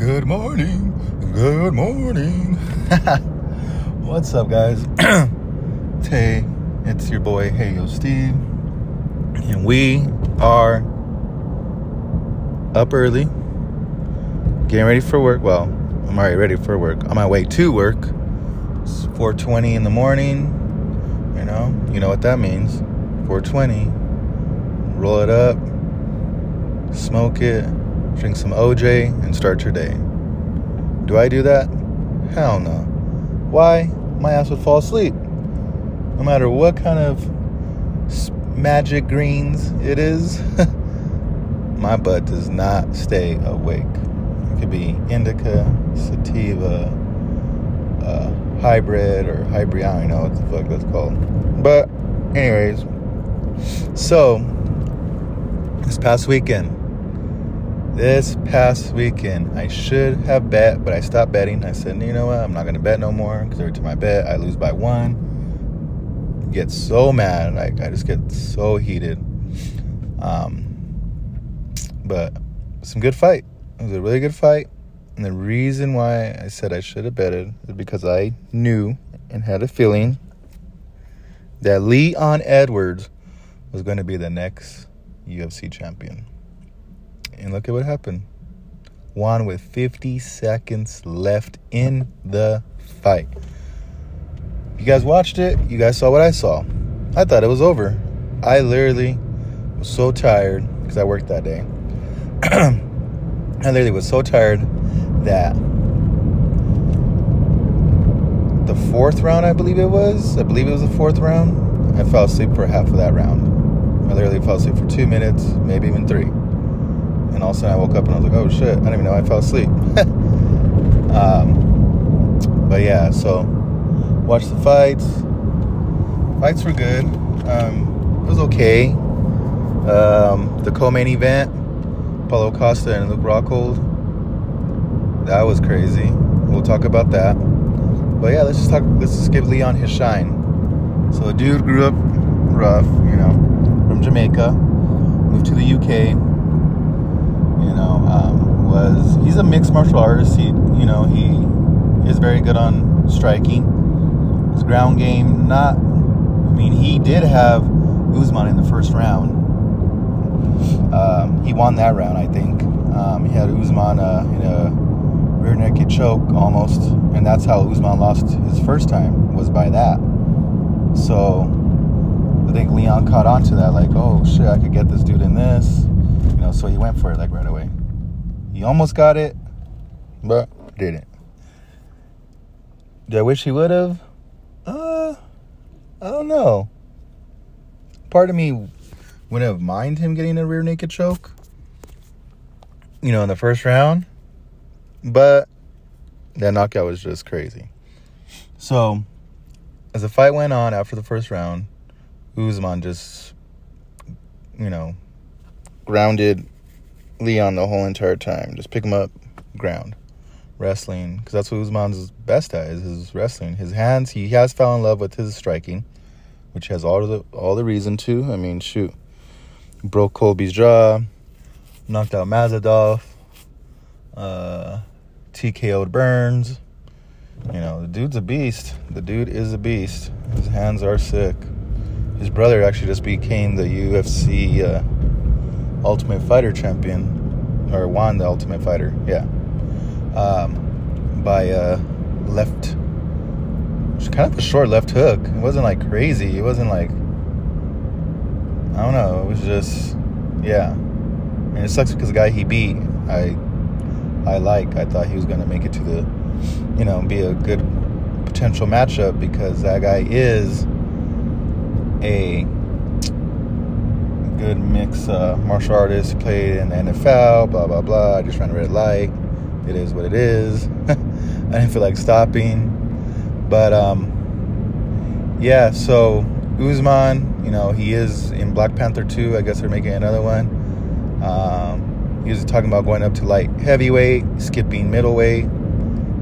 Good morning. Good morning. What's up, guys? Tay, it's your boy, Hey Yo Steve. And we are up early, getting ready for work. Well, I'm already ready for work. On my way to work. It's 4:20 in the morning. You know, you know what that means. 4:20. Roll it up, smoke it, drink some OJ, and start your day. Do I do that? Hell no. Why? My ass would fall asleep. No matter what kind of magic greens it is, my butt does not stay awake. It could be indica, sativa, uh, hybrid, or hybrid. I don't know what the fuck that's called. But, anyways, so this past weekend, this past weekend, I should have bet, but I stopped betting. I said, you know what? I'm not going to bet no more because every time I bet, I lose by one. Get so mad. Like, I just get so heated. Um, but some good fight. It was a really good fight. And the reason why I said I should have betted is because I knew and had a feeling that Leon Edwards was going to be the next UFC champion. And look at what happened. Won with 50 seconds left in the fight. You guys watched it. You guys saw what I saw. I thought it was over. I literally was so tired because I worked that day. I literally was so tired that the fourth round, I believe it was, I believe it was the fourth round, I fell asleep for half of that round. I literally fell asleep for two minutes, maybe even three. And all of a sudden I woke up and I was like, oh shit, I didn't even know I fell asleep. um, but yeah, so watched the fights. Fights were good. Um, it was okay. Um, the co-main event, Paulo Costa and Luke Rockhold. That was crazy. We'll talk about that. But yeah, let's just talk. Let's just give Leon his shine. So the dude grew up rough, you know, from Jamaica, moved to the UK. Was he's a mixed martial artist. He, you know, he is very good on striking. His ground game, not. I mean, he did have Usman in the first round. Um, he won that round, I think. Um, he had Usman uh, in a rear naked choke almost, and that's how Usman lost his first time was by that. So I think Leon caught on to that, like, oh shit, I could get this dude in this, you know. So he went for it like right away. He almost got it, but didn't. Do I wish he would have? Uh, I don't know. Part of me wouldn't have mind him getting a rear naked choke, you know, in the first round. But that knockout was just crazy. So, as the fight went on after the first round, Usman just, you know, grounded Leon the whole entire time. Just pick him up, ground, wrestling, because that's what Usman's best at is his wrestling. His hands, he has fallen in love with his striking, which has all the all the reason to. I mean, shoot, broke Colby's jaw, knocked out Masvidal. Uh, TKO'd Burns. You know, the dude's a beast. The dude is a beast. His hands are sick. His brother actually just became the UFC uh, Ultimate Fighter champion, or won the Ultimate Fighter. Yeah, um, by uh, left. kind of a short left hook. It wasn't like crazy. It wasn't like I don't know. It was just yeah. And it sucks because the guy he beat, I I like. I thought he was to make it to the, you know, be a good potential matchup because that guy is a good mix uh, martial artist. Played in the NFL, blah, blah, blah. I just ran a red light. It is what it is. I didn't feel like stopping. But, um, yeah, so Usman, you know, he is in Black Panther 2. I guess they're making another one. Um, he was talking about going up to light heavyweight, skipping middleweight.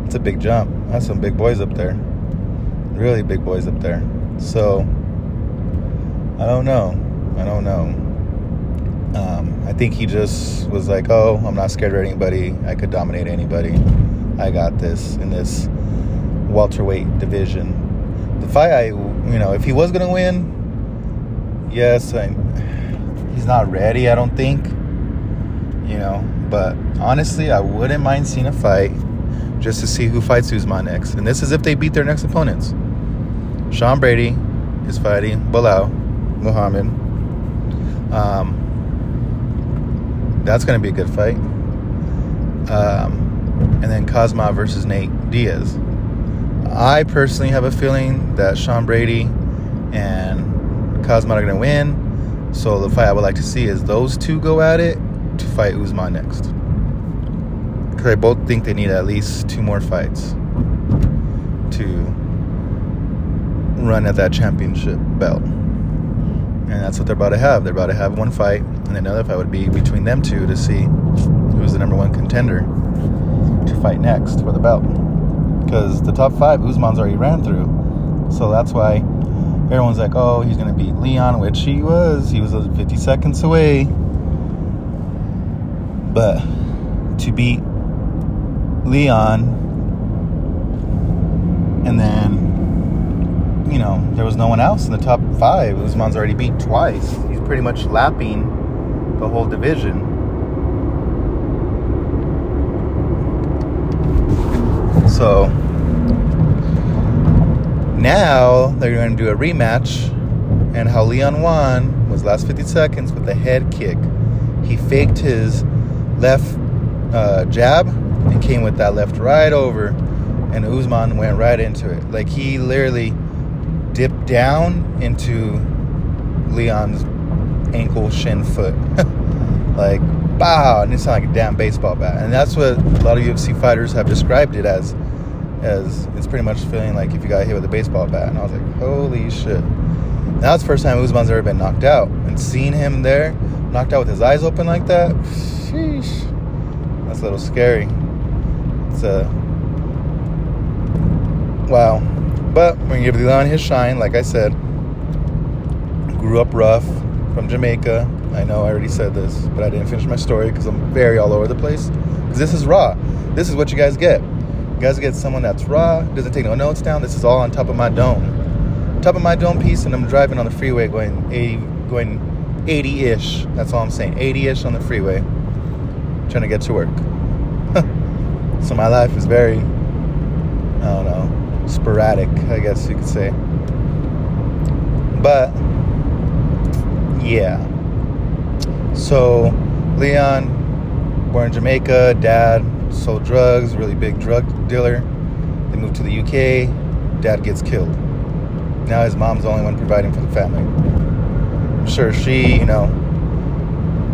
It's a big jump. That's some big boys up there. Really big boys up there. So I don't know. I don't know. Um, I think he just was like, "Oh, I'm not scared of anybody. I could dominate anybody. I got this in this welterweight division." The fight, I you know, if he was gonna win, yes, I, he's not ready. I don't think. You know, but honestly, I wouldn't mind seeing a fight just to see who fights Usman next. And this is if they beat their next opponents. Sean Brady is fighting Belal Muhammad. Um, that's going to be a good fight. Um, and then Khamzat versus Nate Diaz. I personally have a feeling that Sean Brady and Khamzat are going to win. So the fight I would like to see is those two go at it to fight Usman next. Because I both think they need at least two more fights to run at that championship belt. And that's what they're about to have. They're about to have one fight, and another fight would be between them two to see who's the number one contender to fight next for the belt. Because the top five, Usman's already ran through. So that's why everyone's like, oh, he's going to beat Leon, which he was. He was 50 seconds away. But to beat Leon, and then, you know, there was no one else in the top five. Usman's already beat twice. He's pretty much lapping the whole division. So now they're going to do a rematch, and how Leon won was last 50 seconds with a head kick. He faked his left uh, jab and came with that left right over, and Usman went right into it. Like he literally down into Leon's ankle, shin, foot. like, bow, and it sounded like a damn baseball bat. And that's what a lot of UFC fighters have described it as. As it's pretty much feeling like if you got hit with a baseball bat. And I was like, holy shit. Now it's the first time Usman's ever been knocked out. And seeing him there, knocked out with his eyes open like that, sheesh, that's a little scary. It's a wow. But gonna give Leon his shine, like I said. Grew up rough from Jamaica. I know I already said this, but I didn't finish my story because I'm very all over the place. Because this is raw. This is what you guys get. You guys get someone that's raw, doesn't take no notes down. This is all on top of my dome. Top of my dome piece, and I'm driving on the freeway going 80, going 80-ish. That's all I'm saying. 80-ish on the freeway, trying to get to work. so my life is very, I don't know, sporadic, I guess you could say. But yeah. So Leon, born in Jamaica, dad sold drugs, really big drug dealer. They moved to the UK. Dad gets killed. Now his mom's the only one providing for the family. I'm sure she, you know,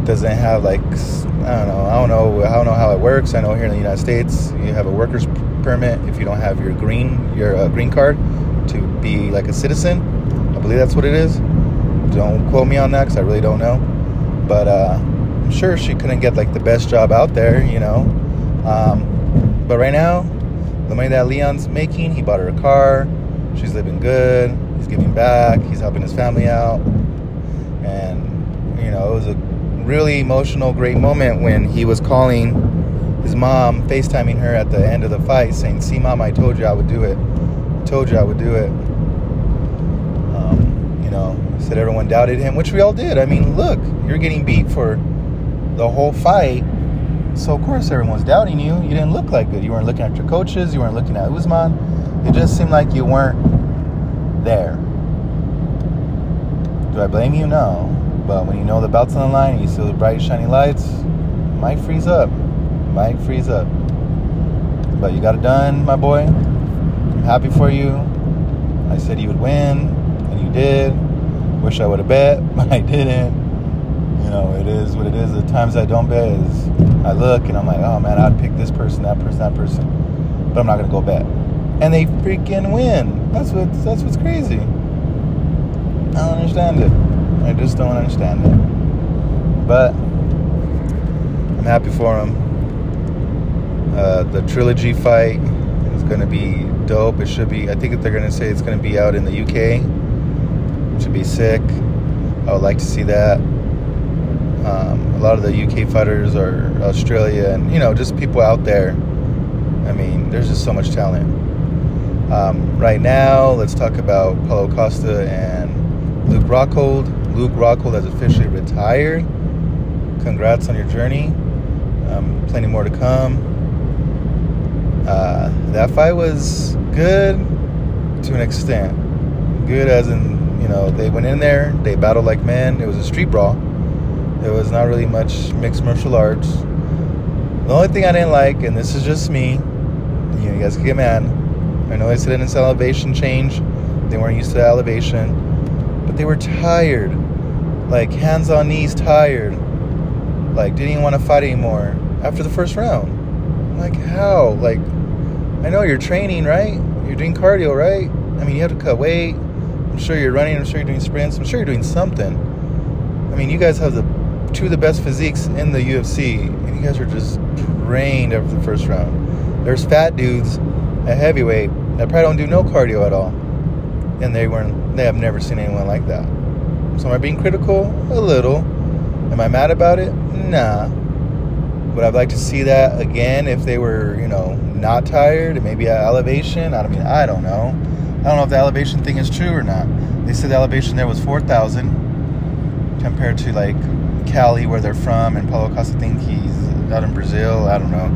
doesn't have like I don't know. I don't know. I don't know how it works. I know here in the United States, you have a worker's permit if you don't have your green your uh, green card to be like a citizen. I believe that's what it is. Don't quote me on that because I really don't know. But uh, I'm sure she couldn't get like the best job out there, you know. Um, but right now, the money that Leon's making, he bought her a car. She's living good. He's giving back. He's helping his family out. And you know, it was a really emotional, great moment when he was calling his mom, FaceTiming her at the end of the fight, saying, "See, mom, I told you I would do it. I told you I would do it." Um, you know, said everyone doubted him, which we all did. I mean, look, you're getting beat for the whole fight, so of course everyone's doubting you. You didn't look like good. You weren't looking at your coaches. You weren't looking at Usman. It just seemed like you weren't there. Do I blame you? No. But when you know the belt's on the line and you see the bright, shiny lights, might freeze up. Might freeze up. But you got it done, my boy. I'm happy for you. I said you would win, and you did. Wish I would have bet, but I didn't. You know, it is what it is. The times I don't bet is I look and I'm like, oh man, I'd pick this person, that person, that person. But I'm not gonna go bet. And they freaking win. That's what that's what's crazy. I don't understand it. I just don't understand it. But I'm happy for him. Uh, the trilogy fight is going to be dope. It should be. I think they're going to say it's going to be out in the UK. It should be sick. I would like to see that. Um, a lot of the UK fighters are Australia, and you know, just people out there. I mean, there's just so much talent. Um, right now, let's talk about Paulo Costa and Luke Rockhold. Luke Rockhold has officially retired. Congrats on your journey. Um, plenty more to come. Uh, that fight was good to an extent. Good as in, you know, they went in there, they battled like men. It was a street brawl. There was not really much mixed martial arts. The only thing I didn't like, and this is just me, you know, you guys can get mad. I know I said it's elevation change. They weren't used to the elevation, but they were tired, like hands on knees, tired, like didn't even want to fight anymore after the first round. Like how? Like I know you're training, right? You're doing cardio, right? I mean, you have to cut weight. I'm sure you're running. I'm sure you're doing sprints. I'm sure you're doing something. I mean, you guys have the two of the best physiques in the UFC, and you guys are just drained after the first round. There's fat dudes at heavyweight that probably don't do no cardio at all, and they weren't. They have never seen anyone like that. So am I being critical? A little. Am I mad about it? Nah. Would I like to see that again if they were, you know, not tired maybe at elevation? I don't mean, I don't know. I don't know if the elevation thing is true or not. They said the elevation there was 4,000 compared to like Cali, where they're from, and Paulo Costa think he's out in Brazil. I don't know,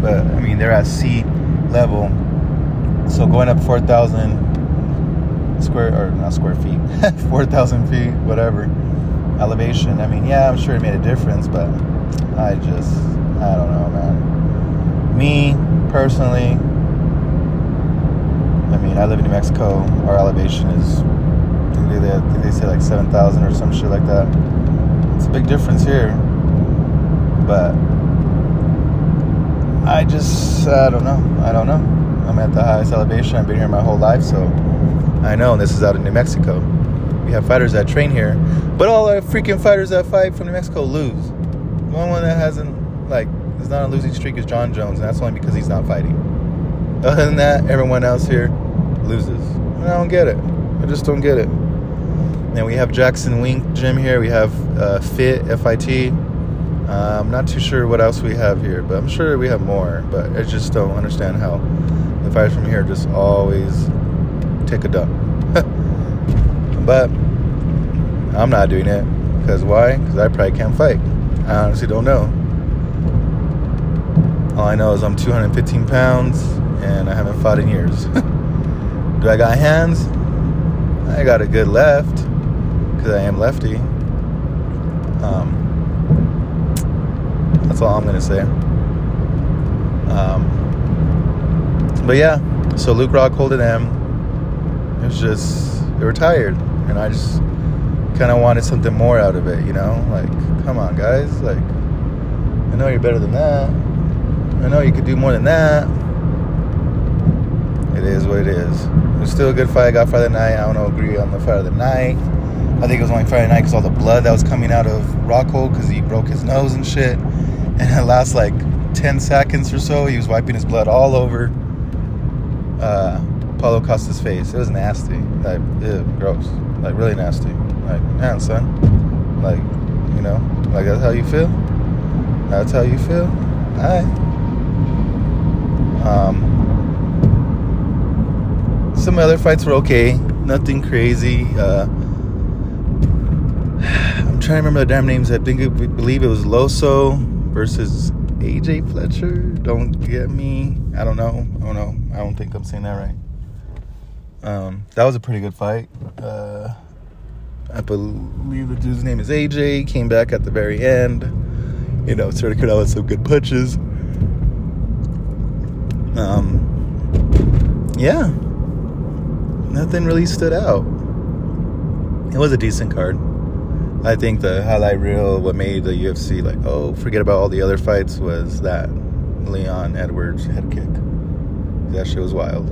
but I mean they're at sea level, so going up four thousand square or not square feet, four thousand feet, whatever elevation. I mean, yeah, I'm sure it made a difference, but I just I don't know, man. Me personally, I mean, I live in New Mexico. Our elevation is I they, I think they say like seven thousand or some shit like that. It's a big difference here. But I just, I don't know. I don't know. I'm at the highest elevation. I've been here my whole life, so I know. And this is out in New Mexico. We have fighters that train here, but all our freaking fighters that fight from New Mexico lose. The only one that hasn't, like, is not a losing streak is Jon Jones, and that's only because he's not fighting. Other than that, everyone else here loses. And I don't get it. I just don't get it. And we have Jackson Wink Gym here. We have uh, Fit, F-I-T. Uh, I'm not too sure what else we have here, but I'm sure we have more. But I just don't understand how the fighters from here just always take a dump. but I'm not doing it. Because why? Because I probably can't fight. I honestly don't know. All I know is I'm 215 pounds and I haven't fought in years. Do I got hands? I got a good left because I am lefty. Um, that's all I'm gonna say. Um, but yeah, so Luke Rockhold and them, it was just they were tired, and I just kind of wanted something more out of it, you know? Like, come on, guys, like, I know you're better than that. I know you could do more than that. It is what it is. It was still a good fight. I got Fight of the Night. I don't agree on the fight of the night. I think it was only Fight of the Night because all the blood that was coming out of Rockhold because he broke his nose and shit. And the last like 10 seconds or so, he was wiping his blood all over uh, Paulo Costa's face. It was nasty. Like, ew, gross. Like, really nasty. Like, man, son. Like, you know, like that's how you feel? That's how you feel? Alright. Um, some other fights were okay. Nothing crazy. Uh, I'm trying to remember the damn names. I think I believe it was Loso versus AJ Fletcher. Don't get me. I don't know. I don't know. I don't think I'm saying that right. Um, that was a pretty good fight. Uh, I believe the dude's name is AJ. Came back at the very end. You know, started coming out some good punches. Um, yeah, nothing really stood out. It was a decent card. I think the highlight reel, what made the UFC like, oh, forget about all the other fights, was that Leon Edwards head kick. That shit was wild.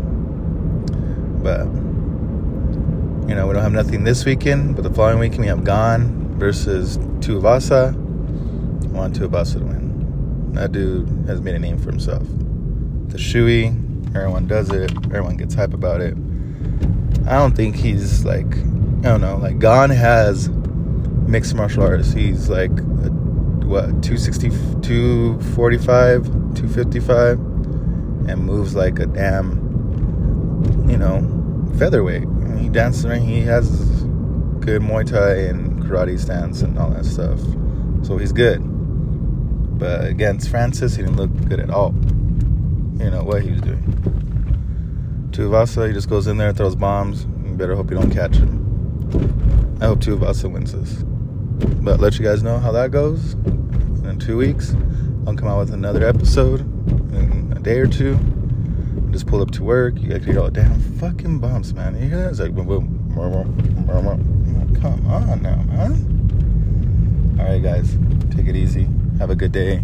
But, you know, we don't have nothing this weekend, but the following weekend we have Gane versus Tuivasa. I want Tuivasa to win. That dude has made a name for himself. The shoey, everyone does it, everyone gets hype about it. I don't think he's like, I don't know, like Gane has mixed martial arts. He's like what 260, 245, 255, and moves like a damn, you know, featherweight. Around. He has good Muay Thai and karate stance and all that stuff. So he's good. But against Francis, he didn't look good at all. You know what he was doing. Tuivasa, he just goes in there, throws bombs. You better hope you don't catch him. I hope Tuivasa wins this. But let you guys know how that goes in two weeks. I'll come out with another episode in a day or two. Just pull up to work. You gotta hear all damn fucking bumps, man. You hear that? It's like boom, boom, boom, boom, boom. Come on now, man. All right, guys, take it easy. Have a good day.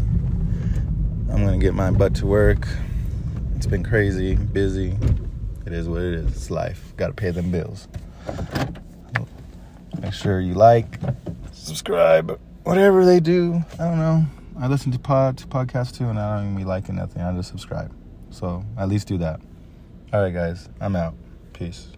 I'm gonna get my butt to work. It's been crazy, busy. It is what it is. It's life. Gotta pay them bills. Make sure you like, subscribe, whatever they do. I don't know. I listen to pod to podcasts too, and I don't even be liking nothing. I just subscribe. So at least do that. All right, guys. I'm out. Peace.